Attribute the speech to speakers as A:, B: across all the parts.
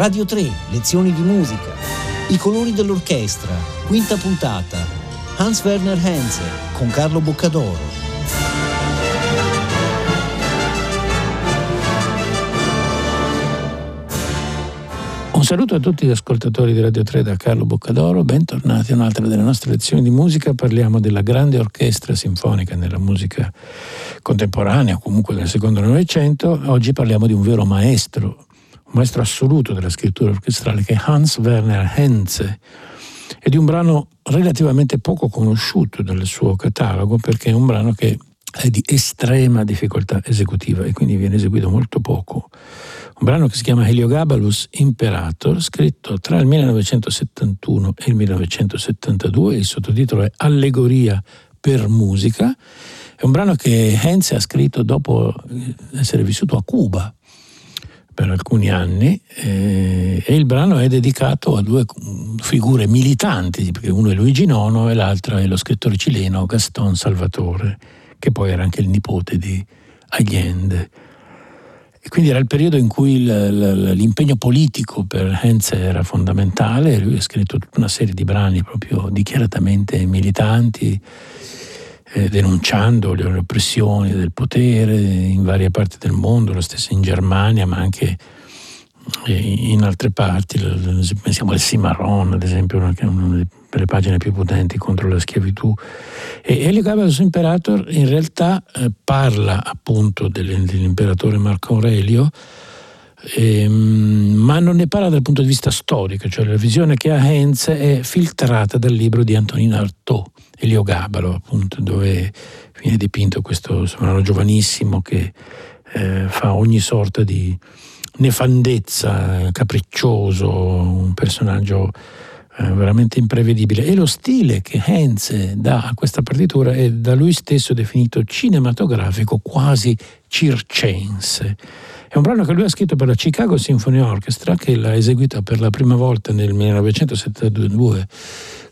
A: Radio 3, lezioni di musica. I colori dell'orchestra, quinta puntata. Hans Werner Henze con Carlo Boccadoro.
B: Un saluto a tutti gli ascoltatori di Radio 3 da Carlo Boccadoro, bentornati a un'altra delle nostre lezioni di musica. Parliamo della grande orchestra sinfonica nella musica contemporanea, comunque del secondo Novecento. Oggi parliamo di un vero maestro, maestro assoluto della scrittura orchestrale che è Hans Werner Henze e di un brano relativamente poco conosciuto nel suo catalogo perché è un brano che è di estrema difficoltà esecutiva e quindi viene eseguito molto poco. Un brano che si chiama Heliogabalus Imperator, scritto tra il 1971 e il 1972, il sottotitolo è Allegoria per musica, è un brano che Heinz ha scritto dopo essere vissuto a Cuba per alcuni anni eh, e il brano è dedicato a due figure militanti, perché uno è Luigi Nono e l'altro è lo scrittore cileno Gaston Salvatore, che poi era anche il nipote di Allende. E quindi era il periodo in cui l'impegno politico per Heinz era fondamentale, lui ha scritto tutta una serie di brani proprio dichiaratamente militanti, eh, denunciando le oppressioni del potere in varie parti del mondo, lo stesso in Germania, ma anche eh, in altre parti, pensiamo al Cimarron ad esempio, una delle pagine più potenti contro la schiavitù. E Elio Gabalus Imperator in realtà eh, parla appunto dell'imperatore Marco Aurelio, ehm, ma non ne parla dal punto di vista storico, cioè la visione che ha Heinz è filtrata dal libro di Antonino Artaud, Eliogabalo, appunto, dove viene dipinto questo sovrano giovanissimo che eh, fa ogni sorta di nefandezza, capriccioso, un personaggio veramente imprevedibile. E lo stile che Heinz dà a questa partitura è da lui stesso definito cinematografico, quasi circense. È un brano che lui ha scritto per la Chicago Symphony Orchestra, che l'ha eseguita per la prima volta nel 1972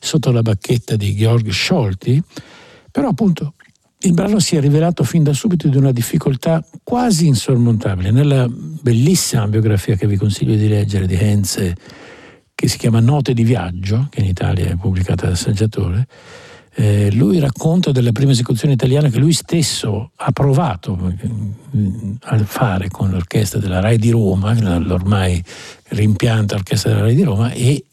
B: sotto la bacchetta di Georg Scholti, però appunto il brano si è rivelato fin da subito di una difficoltà quasi insormontabile. Nella bellissima biografia che vi consiglio di leggere di Heinz, che si chiama Note di viaggio, che in Italia è pubblicata da Saggiatore, eh, lui racconta della prima esecuzione italiana che lui stesso ha provato eh, a fare con l'orchestra della RAI di Roma, l'ormai rimpianta orchestra della RAI di Roma, e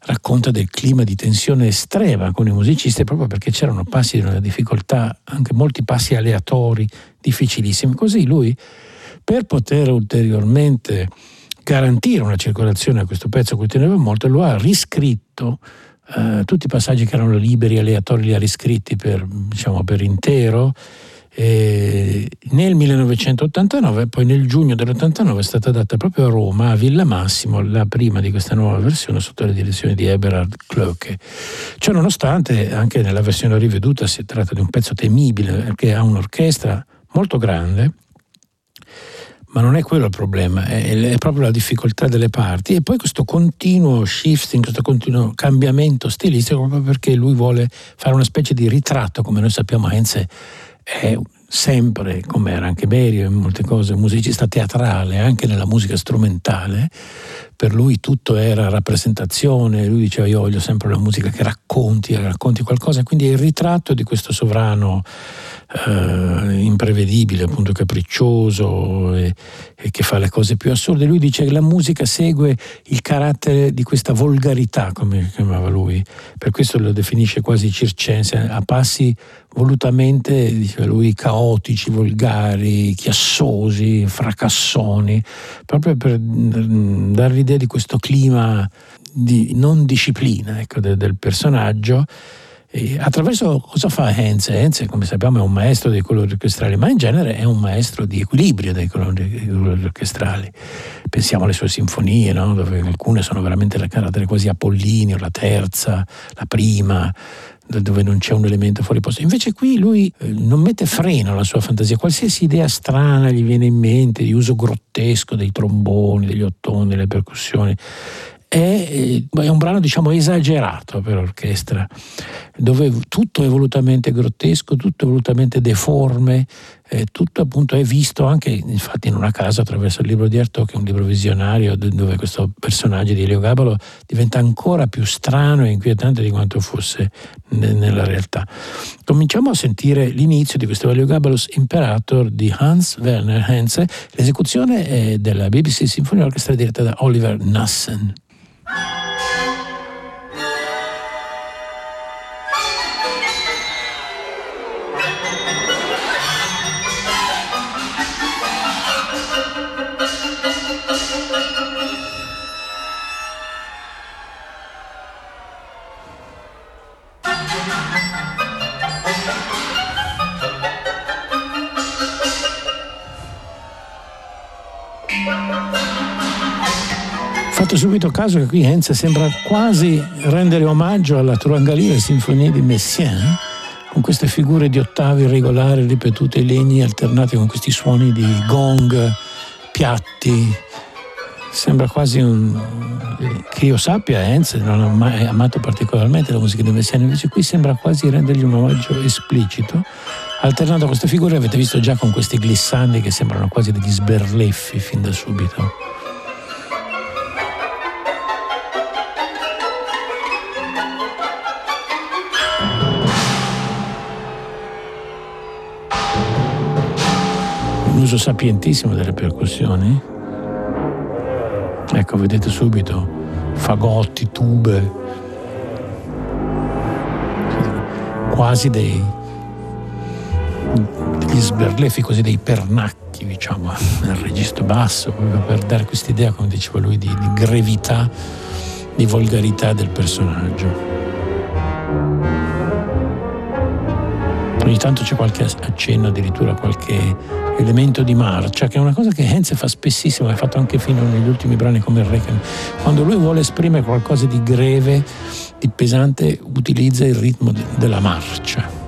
B: racconta del clima di tensione estrema con i musicisti proprio perché c'erano passi di una difficoltà, anche molti passi aleatori, difficilissimi. Così lui, per poter ulteriormente garantire una circolazione a questo pezzo a cui teneva molto, lo ha riscritto. Eh, tutti i passaggi che erano liberi, aleatori, li ha riscritti per, diciamo, per intero e nel 1989, poi nel giugno dell'89 è stata data proprio a Roma, a Villa Massimo, la prima di questa nuova versione sotto la direzione di Eberhard Klöcke. Ciò nonostante, anche nella versione riveduta si tratta di un pezzo temibile perché ha un'orchestra molto grande, ma non è quello il problema, è, è, proprio la difficoltà delle parti. E poi questo continuo shifting, questo continuo cambiamento stilistico proprio perché lui vuole fare una specie di ritratto, come noi sappiamo Heinz è sempre, come era anche Berio in molte cose, un musicista teatrale, anche nella musica strumentale, per lui tutto era rappresentazione, lui diceva io voglio sempre la musica che racconti, racconti qualcosa, quindi il ritratto di questo sovrano eh, imprevedibile, appunto capriccioso e, e, che fa le cose più assurde. Lui dice che la musica segue il carattere di questa volgarità, come chiamava lui, per questo lo definisce quasi circense, a passi volutamente, diceva lui, caotici, volgari, chiassosi, fracassoni, proprio per mm, dare l'idea di questo clima di non disciplina ecco, del, del personaggio e attraverso cosa fa Heinz? Heinz, come sappiamo, è un maestro dei colori orchestrali, ma in genere è un maestro di equilibrio dei colori, orchestrali. Pensiamo alle sue sinfonie, no? dove alcune sono veramente la carattere quasi apollineo, la terza, la prima, dove non c'è un elemento fuori posto. Invece qui lui eh, non mette freno alla sua fantasia, qualsiasi idea strana gli viene in mente, di uso grottesco dei tromboni, degli ottoni, delle percussioni, è, eh, è, un brano diciamo esagerato per orchestra, dove tutto è volutamente grottesco, tutto è volutamente deforme, eh, tutto appunto è visto anche infatti in una casa attraverso il libro di Artaud, che è un libro visionario dove questo personaggio di Elio Gabalo diventa ancora più strano e inquietante di quanto fosse ne- nella realtà. Cominciamo a sentire l'inizio di questo Elio Gabalos Imperator di Hans Werner Henze, l'esecuzione della BBC Symphony Orchestra diretta da Oliver Nassen. Thank you. Fatto subito caso che qui Henze sembra quasi rendere omaggio alla Truangalia Sinfonia di Messiaen, con queste figure di ottavi irregolari ripetute in legni alternate con questi suoni di gong, piatti. Sembra quasi un... che io sappia, Henze non ha mai amato particolarmente la musica di Messiaen, invece qui sembra quasi rendergli un omaggio esplicito alternando queste figure avete visto già con questi glissandi che sembrano quasi degli sberleffi fin da subito. Uso sapientissimo delle percussioni. Ecco, vedete subito fagotti, tube, quasi dei, degli sberleffi, così dei pernacchi, diciamo, nel registro basso, proprio per dare quest'idea, come diceva lui, di, di grevità, di volgarità del personaggio. Ogni tanto c'è qualche accenno, addirittura qualche elemento di marcia, che è una cosa che Henze fa spessissimo, l'ha fatto anche fino negli ultimi brani come il Requiem. Quando lui vuole esprimere qualcosa di greve, di pesante, utilizza il ritmo della marcia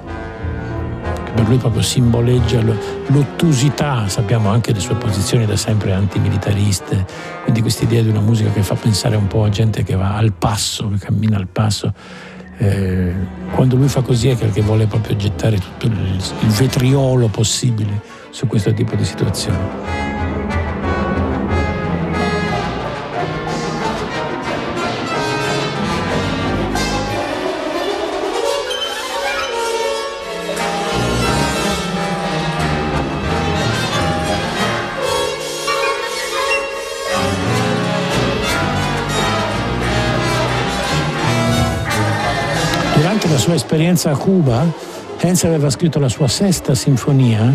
B: per lui proprio simboleggia l'ottusità, sappiamo anche le sue posizioni da sempre antimilitariste, quindi questa idea di una musica che fa pensare un po' a gente che va al passo, che cammina al passo. Eh, quando lui fa così è perché vuole proprio gettare tutto il, il vetriolo possibile su questo tipo di situazioni. Sua esperienza a Cuba, Hens aveva scritto la sua sesta sinfonia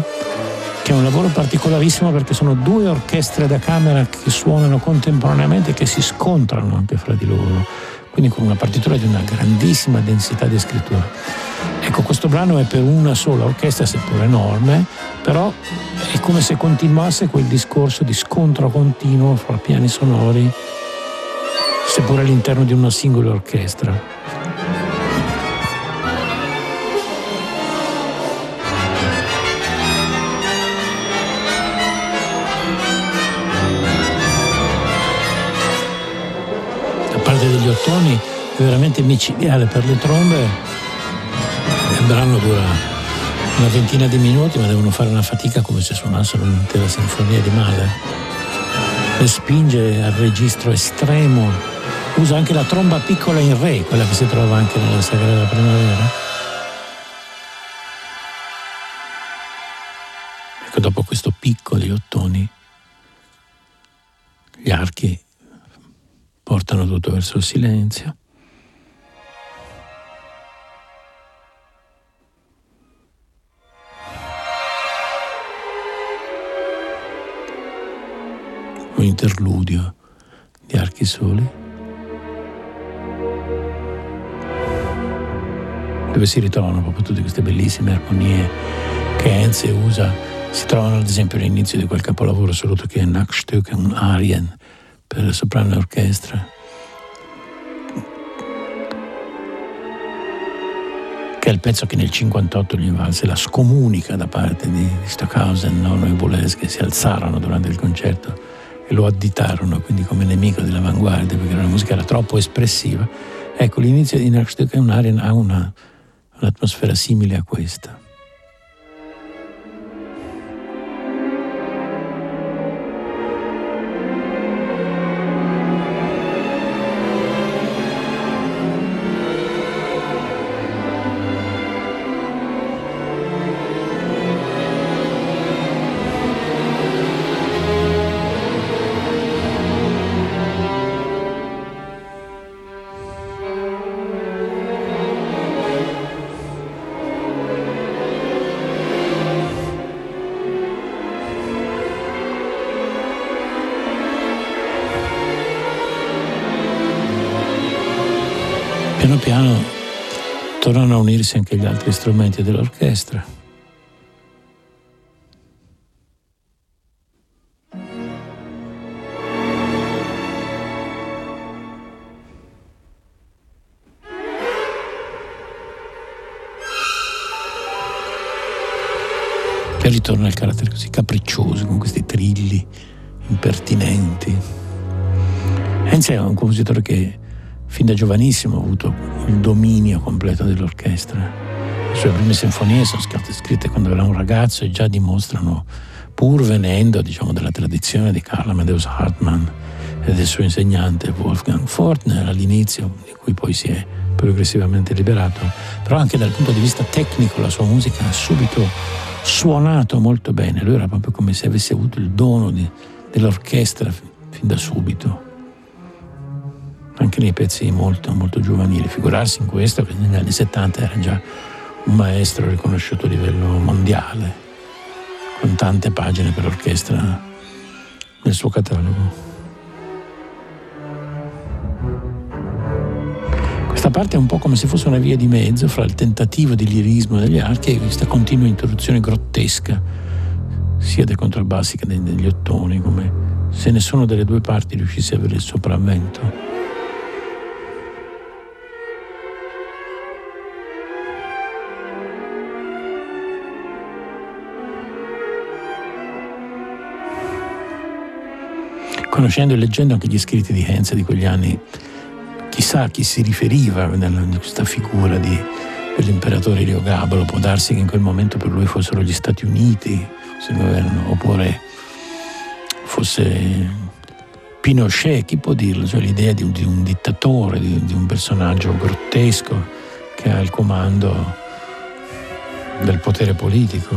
B: che è un lavoro particolarissimo perché sono due orchestre da camera che suonano contemporaneamente e che si scontrano anche fra di loro, quindi con una partitura di una grandissima densità di scrittura. Ecco, questo brano è per una sola orchestra, seppur enorme, però è come se continuasse quel discorso di scontro continuo fra piani sonori, seppur all'interno di una singola orchestra. Veramente micidiale per le trombe. Il brano dura una ventina di minuti, ma devono fare una fatica come se suonassero un'intera sinfonia di male. E spinge al registro estremo. Usa anche la tromba piccola in re, quella che si trova anche nella Sagrada Primavera. Ecco, dopo questo picco di ottoni, gli archi portano tutto verso il silenzio. Interludio di archi soli dove si ritrovano proprio tutte queste bellissime armonie che Enze usa si trovano ad esempio all'inizio di quel capolavoro assoluto che è Nachtstück, un Arien per soprano e orchestra. Che è il pezzo che nel 58 gli valse la scomunica da parte di Stockhausen, Nono e Boulez che si alzarono durante il concerto e lo additarono quindi come nemico dell'avanguardia perché la musica era troppo espressiva. Ecco, l'inizio di Nachstück ha una, un'atmosfera simile a questa. Unirsi anche gli altri strumenti dell'orchestra. E ritorna il carattere così capriccioso, con questi trilli impertinenti. Enzi è un compositore che fin da giovanissimo ho avuto il dominio completo dell'orchestra. Le sue prime sinfonie sono state scritte quando era un ragazzo e già dimostrano, pur venendo diciamo, dalla tradizione di Carl Amadeus Hartmann e del suo insegnante Wolfgang Fortner all'inizio, di cui poi si è progressivamente liberato, però anche dal punto di vista tecnico la sua musica ha subito suonato molto bene, lui era proprio come se avesse avuto il dono di, dell'orchestra fin da subito anche nei pezzi molto, molto giovanili. Figurarsi in questo che negli anni 70 era già un maestro riconosciuto a livello mondiale, con tante pagine per orchestra nel suo catalogo. Questa parte è un po' come se fosse una via di mezzo fra il tentativo di lirismo degli archi e questa continua introduzione grottesca, sia dei contrabbassi che degli ottoni, come se nessuna delle due parti riuscisse a avere il sopravvento. Conoscendo e leggendo anche gli scritti di Henze di quegli anni, chissà a chi si riferiva in questa figura di, dell'imperatore Eliogabalo, può darsi che in quel momento per lui fossero gli Stati Uniti, governo, oppure fosse Pinochet, chi può dirlo? Cioè l'idea di un, di un dittatore, di, di un personaggio grottesco che ha il comando del potere politico.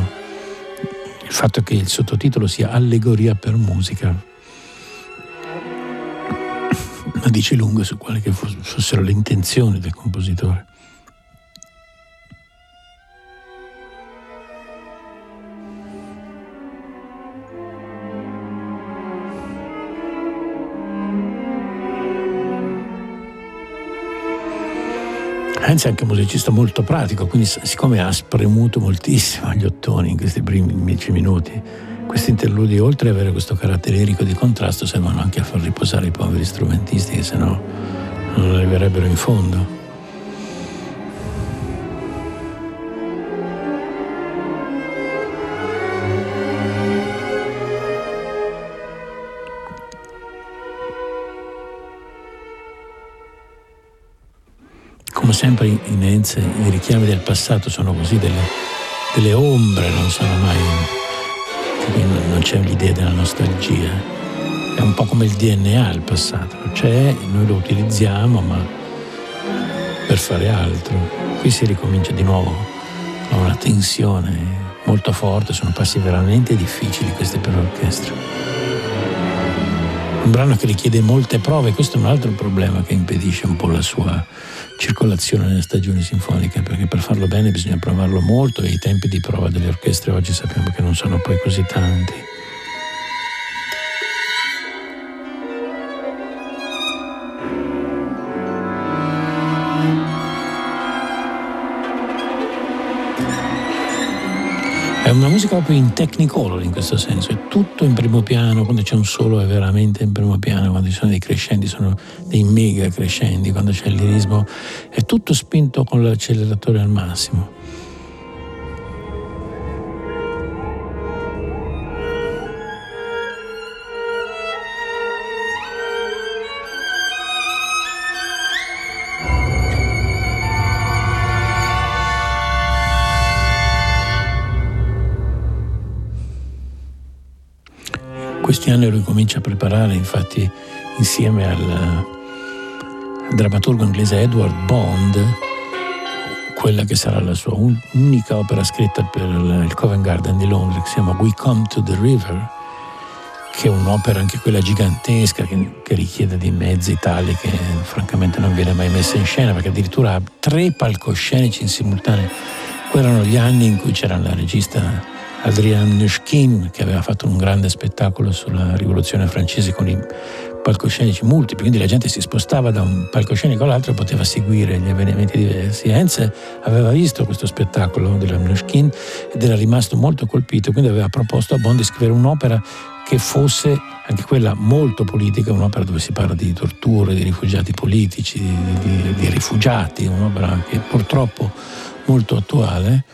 B: Il fatto che il sottotitolo sia Allegoria per musica ma dice lungo su quali che fossero le intenzioni del compositore. Heinz è anche un musicista molto pratico, quindi siccome ha spremuto moltissimo gli ottoni in questi primi dieci minuti, questi interludi, oltre ad avere questo carattere lirico di contrasto, servono anche a far riposare i poveri strumentisti che sennò non arriverebbero in fondo. Come sempre in Enze i richiami del passato sono così delle, delle ombre, non sono mai quindi non c'è l'idea della nostalgia. È un po' come il DNA il passato, c'è, noi lo utilizziamo, ma per fare altro. Qui si ricomincia di nuovo a una tensione molto forte, sono passi veramente difficili questi per l'orchestra. Un brano che richiede molte prove, questo è un altro problema che impedisce un po' la sua circolazione nelle stagioni sinfoniche, perché per farlo bene bisogna provarlo molto e i tempi di prova delle orchestre oggi sappiamo che non sono poi così tanti. Una musica proprio in technicolor in questo senso, è tutto in primo piano, quando c'è un solo è veramente in primo piano, quando ci sono dei crescendi sono dei mega crescendi, quando c'è il lirismo è tutto spinto con l'acceleratore al massimo. Questi anni lui comincia a preparare, infatti, insieme al, al drammaturgo inglese Edward Bond, quella che sarà la sua unica opera scritta per il Covent Garden di Londra, che si chiama We Come to the River, che è un'opera anche quella gigantesca che, che, richiede dei mezzi tali che francamente non viene mai messa in scena perché addirittura ha tre palcoscenici in simultanea. Quelli erano gli anni in cui c'era la regista Adrienne Nushkin che aveva fatto un grande spettacolo sulla rivoluzione francese con i palcoscenici multipli, quindi la gente si spostava da un palcoscenico all'altro e poteva seguire gli avvenimenti diversi. Enze aveva visto questo spettacolo della Nushkin ed era rimasto molto colpito, quindi aveva proposto a Bond di scrivere un'opera che fosse anche quella molto politica, un'opera dove si parla di torture, di rifugiati politici, di, di, di rifugiati, un'opera che purtroppo molto attuale,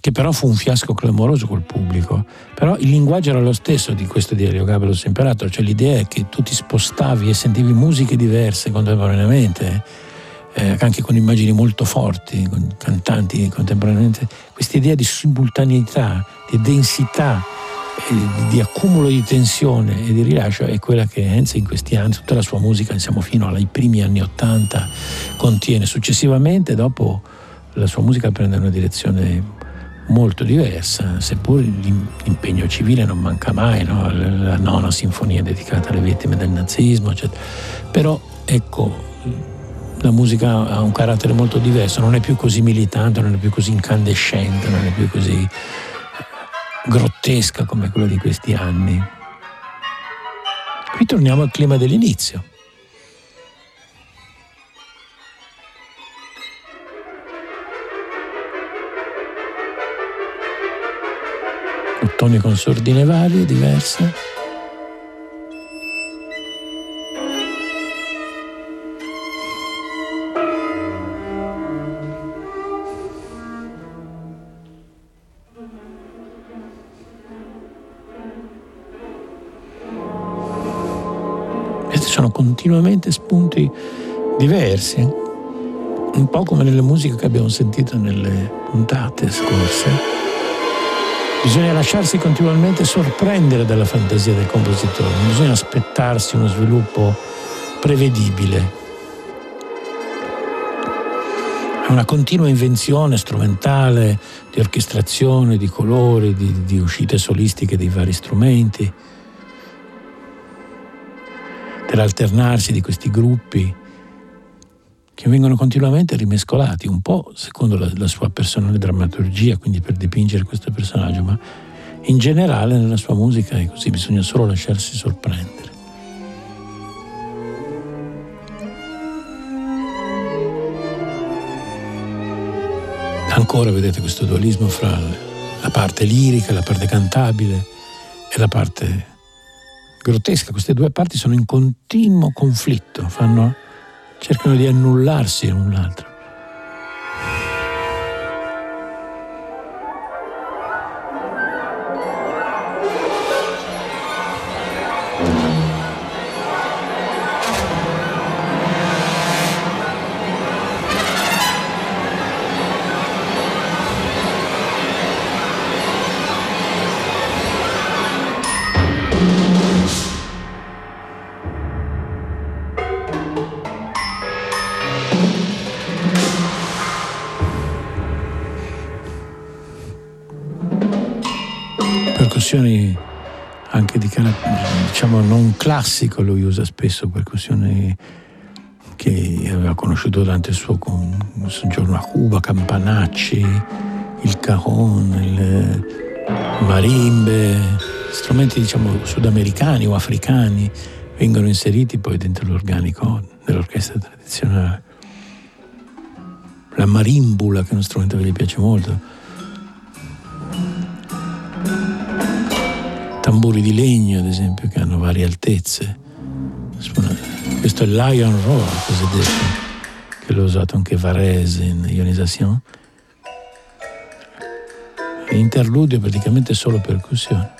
B: che però fu un fiasco clamoroso col pubblico. Però il linguaggio era lo stesso di questo di Elio Gabelos Imperator, cioè l'idea è che tu ti spostavi e sentivi musiche diverse contemporaneamente, eh, anche con immagini molto forti, con cantanti contemporaneamente. Questa idea di simultaneità, di densità di accumulo di tensione e di rilascio è quella che Enze in questi anni, tutta la sua musica, siamo fino ai primi anni Ottanta, contiene. Successivamente, dopo, la sua musica prende una direzione molto diversa, seppur l'impegno civile non manca mai, no? la nona sinfonia dedicata alle vittime del nazismo, eccetera. però ecco, la musica ha un carattere molto diverso, non è più così militante, non è più così incandescente, non è più così grottesca come quella di questi anni. Qui torniamo al clima dell'inizio. Ottoni con sordine varie, diverse. sono continuamente spunti diversi, un po' come nelle musiche che abbiamo sentito nelle puntate scorse. Bisogna lasciarsi continuamente sorprendere dalla fantasia del compositore, non bisogna aspettarsi uno sviluppo prevedibile. È una continua invenzione strumentale di orchestrazione, di colori, di, di uscite solistiche dei vari strumenti dell'alternarsi di questi gruppi che vengono continuamente rimescolati, un po' secondo la, la, sua personale drammaturgia, quindi per dipingere questo personaggio, ma in generale nella sua musica è così, bisogna solo lasciarsi sorprendere. Ancora vedete questo dualismo fra la parte lirica, la parte cantabile e la parte grottesca, queste due parti sono in continuo conflitto, fanno, cercano di annullarsi l'un l'altro. Percussioni anche di diciamo non classico, lui usa spesso percussioni che aveva conosciuto durante il suo soggiorno a Cuba, campanacci, il cajon, il marimbe, strumenti diciamo sudamericani o africani vengono inseriti poi dentro l'organico dell'orchestra tradizionale. La marimbula, che è uno strumento che gli piace molto, tamburi di legno, ad esempio, che hanno varie altezze. Questo è l'Iron Roar, cosiddetto, che l'ho usato anche Varese in Ionisation. Interludio praticamente solo percussione.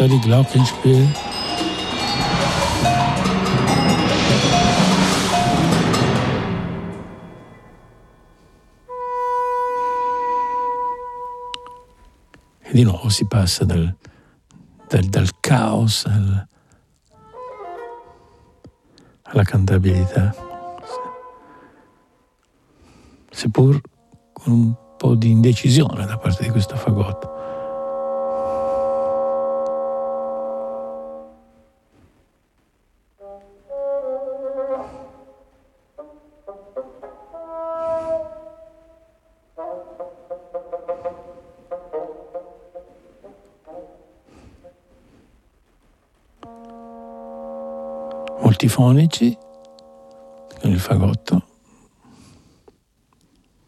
B: Grotta di Glockenspiel. E di nuovo si passa dal, dal, dal caos al, alla cantabilità, seppur con un po' di indecisione da parte di questo fagotto. Multifonici con il fagotto,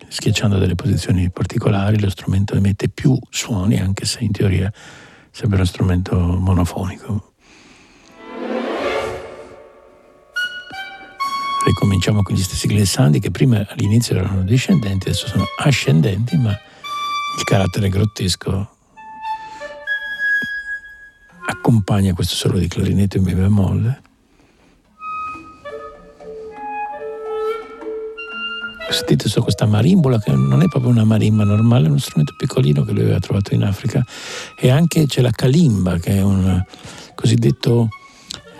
B: schiacciando delle posizioni particolari, lo strumento emette più suoni, anche se in teoria sembra uno strumento monofonico. Ricominciamo con gli stessi glissandi che prima all'inizio erano discendenti, adesso sono ascendenti, ma il carattere grottesco accompagna questo solo di clarinetto in mi bemolle. Sentite su questa marimbola che non è proprio una marimba normale, è uno strumento piccolino che lui aveva trovato in Africa e anche c'è la kalimba che è un cosiddetto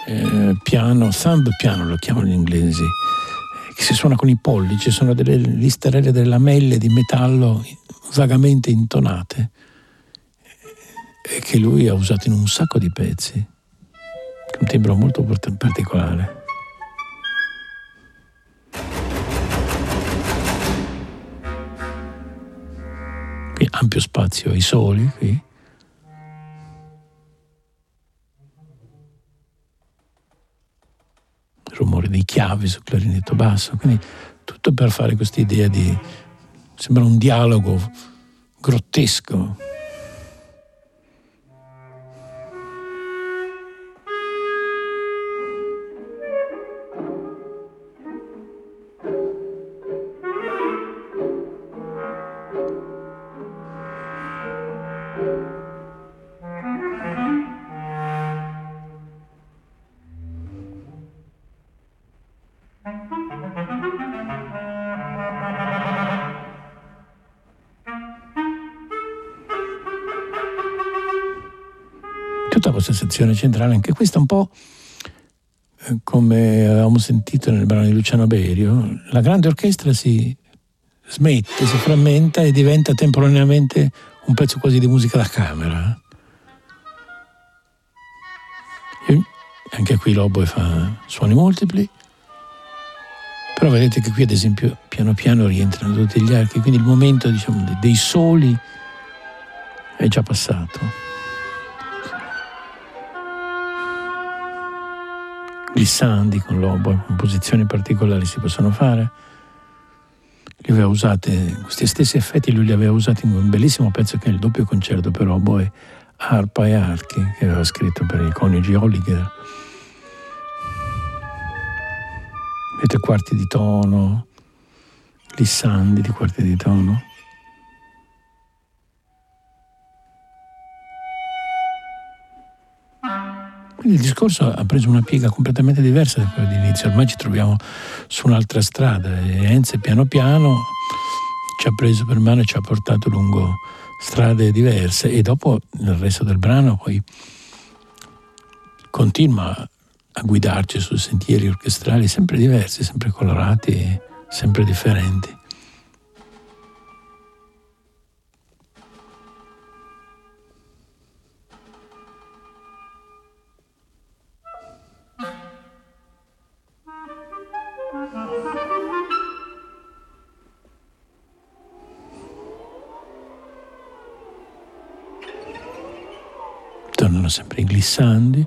B: eh, piano, thumb piano lo chiamano gli inglesi, che si suona con i pollici, sono delle listerelle, delle lamelle di metallo vagamente intonate e che lui ha usato in un sacco di pezzi, un timbro molto particolare. Ampio spazio ai soli qui. Il rumore dei chiavi sul clarinetto basso, quindi tutto per fare questa idea di sembra un dialogo grottesco questa sezione centrale, anche questa un po' eh, come avevamo sentito nel brano di Luciano Berio, la grande orchestra si smette, si frammenta e diventa temporaneamente un pezzo quasi di musica da camera. Anche qui l'oboe fa suoni multipli, però vedete che qui ad esempio piano piano rientrano tutti gli archi, quindi il momento diciamo, dei soli è già passato. Glissandi con l'oboe, composizioni particolari si possono fare. Lui aveva usate, questi stessi effetti lui li aveva usati in un bellissimo pezzo che è il doppio concerto per oboe, arpa e archi, che aveva scritto per i coniugi Holliger. Vedete quarti di tono, glissandi di quarti di tono. Quindi il discorso ha preso una piega completamente diversa da quella di inizio, ormai ci troviamo su un'altra strada e Enze piano piano ci ha preso per mano e ci ha portato lungo strade diverse e dopo nel resto del brano poi continua a guidarci su sentieri orchestrali sempre diversi, sempre colorati, sempre differenti. Sempre i glissandi.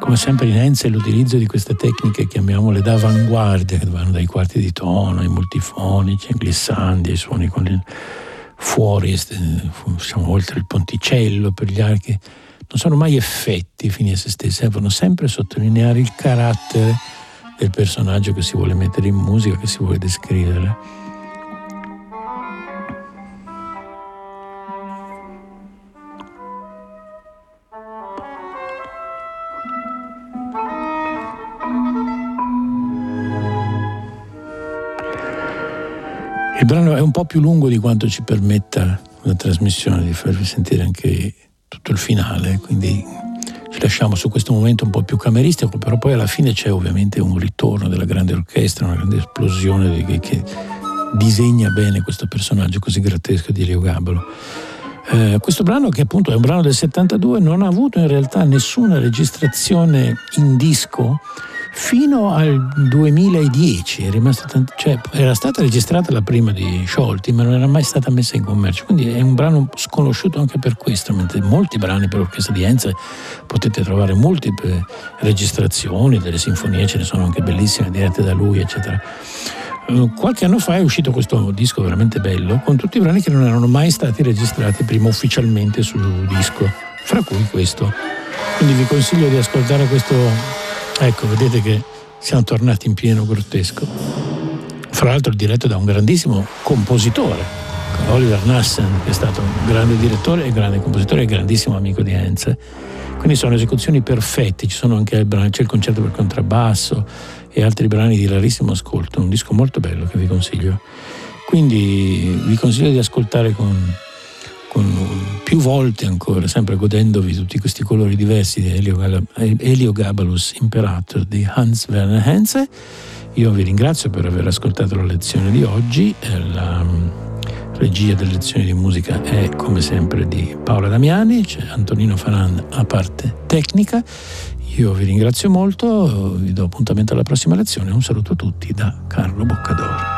B: Come sempre in Enze l'utilizzo di queste tecniche, chiamiamole d'avanguardia, che vanno dai quarti di tono, ai multifonici, ai glissandi, ai suoni con il fuori, diciamo, oltre il ponticello per gli archi non sono mai effetti fini a se stessi, servono sempre sottolineare il carattere del personaggio che si vuole mettere in musica, che si vuole descrivere. Il brano è un po' più lungo di quanto ci permetta la trasmissione di farvi sentire anche tutto il finale, quindi ci lasciamo su questo momento un po' più cameristico, però poi alla fine c'è ovviamente un ritorno della grande orchestra, una grande esplosione che, che disegna bene questo personaggio così grottesco di Elio Gabalo. Eh, questo brano, che appunto è un brano del 72, non ha avuto in realtà nessuna registrazione in disco fino al 2010 tant- cioè, era stata registrata la prima di Sciolti ma non era mai stata messa in commercio. Quindi è un brano sconosciuto anche per questo mentre molti brani per orchestra di Enze potete trovare molte registrazioni delle sinfonie ce ne sono anche bellissime dirette da lui eccetera. Eh, qualche anno fa è uscito questo disco veramente bello con tutti i brani che non erano mai stati registrati prima ufficialmente sul disco fra cui questo. Quindi vi consiglio di ascoltare questo Ecco, vedete che siamo tornati in pieno grottesco. Fra l'altro diretto da un grandissimo compositore, Oliver Nassen, che è stato un grande direttore e grande compositore e grandissimo amico di Enze. Quindi sono esecuzioni perfette, ci sono anche brani, c'è il concerto per contrabbasso e altri brani di rarissimo ascolto, un disco molto bello che vi consiglio. Quindi vi consiglio di ascoltare con, con più volte ancora, sempre godendovi tutti questi colori diversi di Heliogabalus Imperator di Hans Werner Henze. Io vi ringrazio per aver ascoltato la lezione di oggi. Eh, la mm, regia delle lezioni di musica è come sempre di Paola Damiani, c'è Antonino Faran a parte tecnica. Io vi ringrazio molto, vi do appuntamento alla prossima lezione. Un saluto a tutti da Carlo Boccadoro.